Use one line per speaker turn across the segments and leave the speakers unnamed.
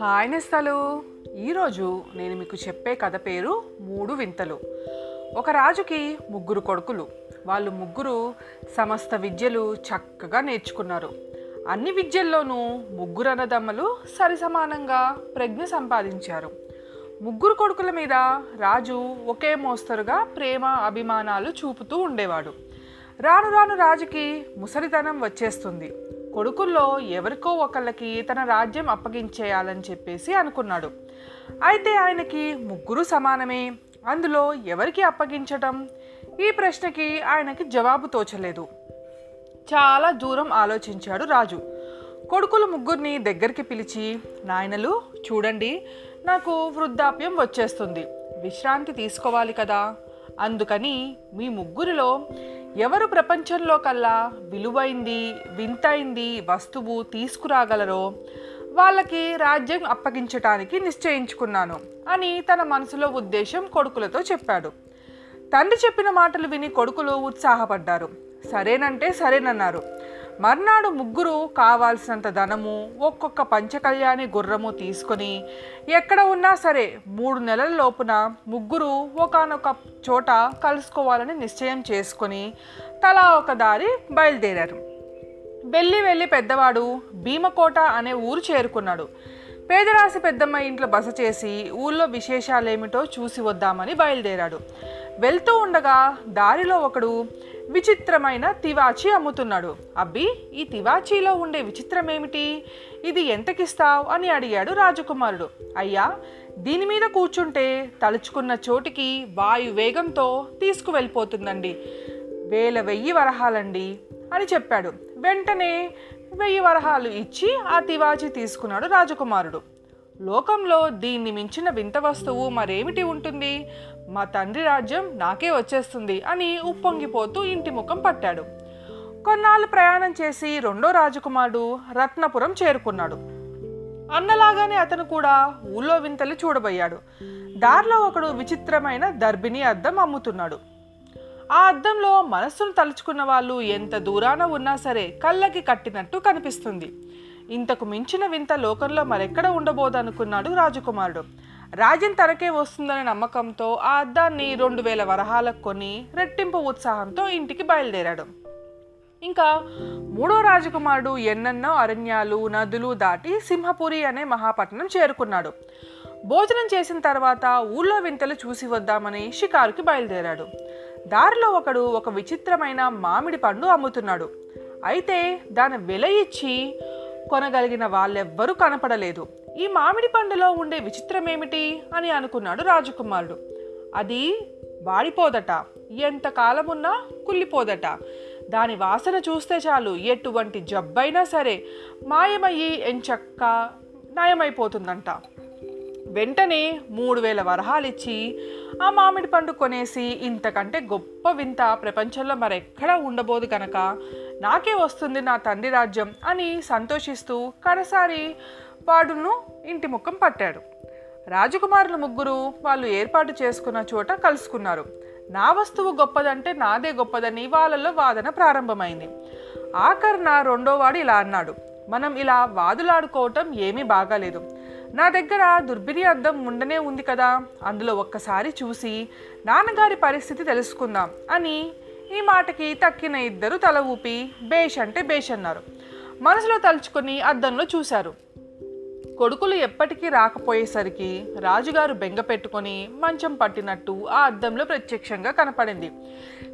Hi నేస్తాలు. ఈరోజు నేను మీకు చెప్పే కథ పేరు మూడు వింతలు. ఒక రాజుకి ముగ్గురు కొడుకులు. వాళ్ళు ముగ్గురు సమస్త విద్యలు చక్కగా నేర్చుకున్నారు. అన్ని విద్యల్లోనూ ముగ్గురు అన్నదమ్మలు సరిసమానంగా ప్రజ్ఞ సంపాదించారు. ముగ్గురు కొడుకుల మీద రాజు ఒకే మోస్తరుగా ప్రేమ అభిమానాలు చూపుతూ ఉండేవాడు. రాను రాను రాజుకి ముసలితనం వచ్చేస్తుంది. కొడుకుల్లో ఎవరికో ఒకళ్ళకి తన రాజ్యం అప్పగించేయాలని చెప్పేసి అనుకున్నాడు. అయితే ఆయనకి ముగ్గురు సమానమే. అందులో ఎవరికి అప్పగించటం? ఈ ప్రశ్నకి ఆయనకి జవాబు తోచలేదు. చాలా దూరం ఆలోచించాడు రాజు. కొడుకులు ముగ్గురిని దగ్గరికి పిలిచి నాయనలు చూడండి నాకు వృద్ధాప్యం వచ్చేస్తుంది. విశ్రాంతి తీసుకోవాలి కదా. అందుకని మీ ముగ్గురిలో ఎవరు ప్రపంచంలో కల్లా విలువైంది వింతైంది వస్తువు తీసుకురాగలరో వాళ్ళకి రాజ్యం అప్పగించటానికి నిశ్చయించుకున్నాను అని తన మనసులో ఉద్దేశం కొడుకులతో చెప్పాడు. తండ్రి చెప్పిన మాటలు విని కొడుకులు ఉత్సాహపడ్డారు. సరేనంటే సరేనన్నారు. మర్నాడు ముగ్గురు కావాల్సినంత ధనము ఒక్కొక్క పంచకళ్యాణి గుర్రము తీసుకొని ఎక్కడ ఉన్నా సరే మూడు నెలల లోపున ముగ్గురు ఒకనొక చోట కలుసుకోవాలని నిశ్చయం చేసుకొని తలా ఒక దారి బయలుదేరారు. వెళ్ళి వెళ్ళి పెద్దవాడు భీమకోట అనే ఊరు చేరుకున్నాడు. పేదరాశి పెద్దమ్మ ఇంట్లో బస చేసి ఊళ్ళో విశేషాలేమిటో చూసి వద్దామని బయలుదేరాడు. వెళ్తూ ఉండగా దారిలో ఒకడు విచిత్రమైన తివాచి అమ్ముతున్నాడు. అబ్బి ఈ తివాచీలో ఉండే విచిత్రం ఏమిటి ఇది ఎంతకిస్తావు? అని అడిగాడు రాజకుమారుడు. అయ్యా దీని మీద కూర్చుంటే తలుచుకున్న చోటికి వాయు వేగంతో తీసుకువెళ్ళిపోతుందండి. వేల వెయ్యి వరహాలండి అని చెప్పాడు. వెంటనే వెయ్యి వరహాలు ఇచ్చి ఆ తివాచి తీసుకున్నాడు రాజకుమారుడు. లోకంలో దీన్ని మించిన వింత వస్తువు మరేమిటి ఉంటుంది? మా తండ్రి రాజ్యం నాకే వచ్చేస్తుంది అని ఉప్పొంగిపోతూ ఇంటి ముఖం పట్టాడు. కొన్నాళ్ళు ప్రయాణం చేసి రెండో రాజకుమారుడు రత్నపురం చేరుకున్నాడు. అన్నలాగానే అతను కూడా ఊళ్ళో వింతలు చూడబోయాడు. దారిలో ఒకడు విచిత్రమైన దర్భిణి అద్దం అమ్ముతున్నాడు. ఆ అద్దంలో మనస్సును తలుచుకున్న వాళ్ళు ఎంత దూరాన ఉన్నా సరే కళ్ళకి కట్టినట్టు కనిపిస్తుంది. ఇంతకు మించిన వింత లోకంలో మరెక్కడ ఉండబోదనుకున్నాడు రాజకుమారుడు. రాజ్యం తనకే వస్తుందనే నమ్మకంతో ఆ అద్దాన్ని రెండు వేల వరహాలకు కొని రెట్టింపు ఉత్సాహంతో ఇంటికి బయలుదేరాడు. ఇంకా మూడో రాజకుమారుడు ఎన్నెన్నో అరణ్యాలు నదులు దాటి సింహపురి అనే మహాపట్నం చేరుకున్నాడు. భోజనం చేసిన తర్వాత ఊళ్ళో వింతలు చూసి వద్దామని షికారుకి బయలుదేరాడు. దారిలో ఒకడు ఒక విచిత్రమైన మామిడి పండు అమ్ముతున్నాడు. అయితే దాని వెల ఇచ్చి కొనగలిగిన వాళ్ళెవ్వరూ కనపడలేదు. ఈ మామిడి పండులో ఉండే విచిత్రం ఏమిటి అని అనుకున్నాడు రాజకుమారుడు. అది వాడిపోదట. ఎంతకాలమున్నా కుళ్ళిపోదట. దాని వాసన చూస్తే చాలు. ఎటువంటి జబ్బైనా సరే మాయమయ్యి ఎంచక్క నయమైపోతుందంట. వెంటనే మూడు వేల వరహాలిచ్చి ఆ మామిడి పండు కొనేసి ఇంతకంటే గొప్ప వింత ప్రపంచంలో మరెక్కడా ఉండబోదు కనుక నాకే వస్తుంది నా తండ్రి రాజ్యం అని సంతోషిస్తూ కడసారి వాడును ఇంటి ముఖం పట్టాడు. రాజకుమారులు ముగ్గురు వాళ్ళు ఏర్పాటు చేసుకున్న చోట కలుసుకున్నారు. నా వస్తువు గొప్పదంటే నాదే గొప్పదని వాళ్ళలో వాదన ప్రారంభమైంది. ఆఖరణ రెండోవాడు ఇలా అన్నాడు. మనం ఇలా వాదులాడుకోవటం ఏమీ బాగాలేదు. నా దగ్గర దుర్బిని అద్దం ఉండనే ఉంది కదా. అందులో ఒక్కసారి చూసి నాన్నగారి పరిస్థితి తెలుసుకుందాం అని ఈ మాటకి తక్కిన ఇద్దరు తల ఊపి బేష్ అంటే బేష్ అన్నారు. మనసులో తలుచుకొని అద్దంలో చూశారు. కొడుకులు ఎప్పటికీ రాకపోయేసరికి రాజుగారు బెంగ పెట్టుకొని మంచం పట్టినట్టు ఆ అద్దంలో ప్రత్యక్షంగా కనపడింది.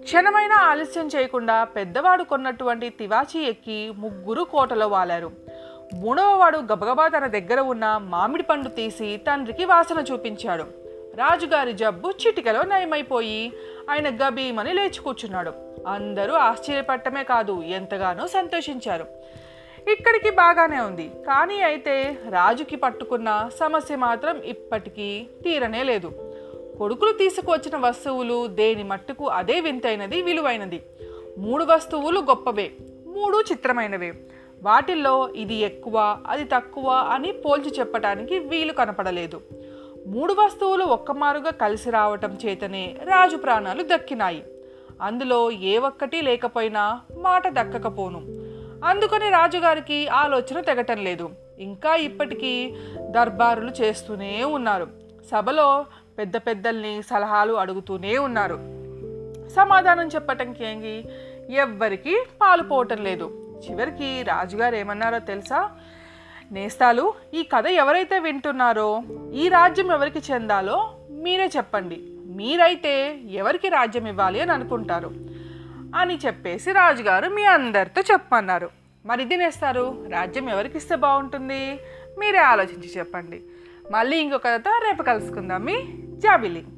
క్షణమైన ఆలస్యం చేయకుండా పెద్దవాడు కొన్నటువంటి తివాచి ఎక్కి ముగ్గురు కోటలో వాలారు. మూడవవాడు గబగబా తన దగ్గర ఉన్న మామిడి పండు తీసి తండ్రికి వాసన చూపించాడు. రాజుగారి జబ్బు చిటికలో నయమైపోయి ఆయన గబీమని లేచి కూర్చున్నాడు. అందరూ ఆశ్చర్యపడటమే కాదు ఎంతగానో సంతోషించారు. ఇక్కడికి బాగానే ఉంది కానీ అయితే రాజుకి పట్టుకున్న సమస్య మాత్రం ఇప్పటికీ తీరనే లేదు. కొడుకులు తీసుకువచ్చిన వస్తువులు దేని మట్టుకు అదే వింతైనది విలువైనది. మూడు వస్తువులు గొప్పవే మూడు చిత్రమైనవే. వాటిల్లో ఇది ఎక్కువ అది తక్కువ అని పోల్చి చెప్పటానికి వీలు కనపడలేదు. మూడు వస్తువులు ఒక్కమారుగా కలిసి రావటం చేతనే రాజు ప్రాణాలు దక్కినాయి. అందులో ఏ ఒక్కటి లేకపోయినా మాట దక్కకపోను. అందుకని రాజుగారికి ఆలోచన తెగటం లేదు. ఇంకా ఇప్పటికీ దర్బారులు చేస్తూనే ఉన్నారు. సభలో పెద్ద పెద్దల్ని సలహాలు అడుగుతూనే ఉన్నారు. సమాధానం చెప్పటానికి ఏంగి ఎవ్వరికీ పాలు పోవటం లేదు. చివరికి రాజుగారు ఏమన్నారో తెలుసా? నేస్తాలు ఈ కథ ఎవరైతే వింటున్నారో ఈ రాజ్యం ఎవరికి చెందాలో మీరే చెప్పండి. మీరైతే ఎవరికి రాజ్యం ఇవ్వాలి అని అనుకుంటారు. అని చెప్పేసి రాజుగారు మీ అందరితో చెప్పన్నారు. మరి ఇది నేస్తారు? రాజ్యం ఎవరికి ఇస్తే బాగుంటుంది? మీరే ఆలోచించి చెప్పండి. మళ్ళీ ఇంకొక కథతో రేపు కలుసుకుందాం. మీ జాబిలింగ్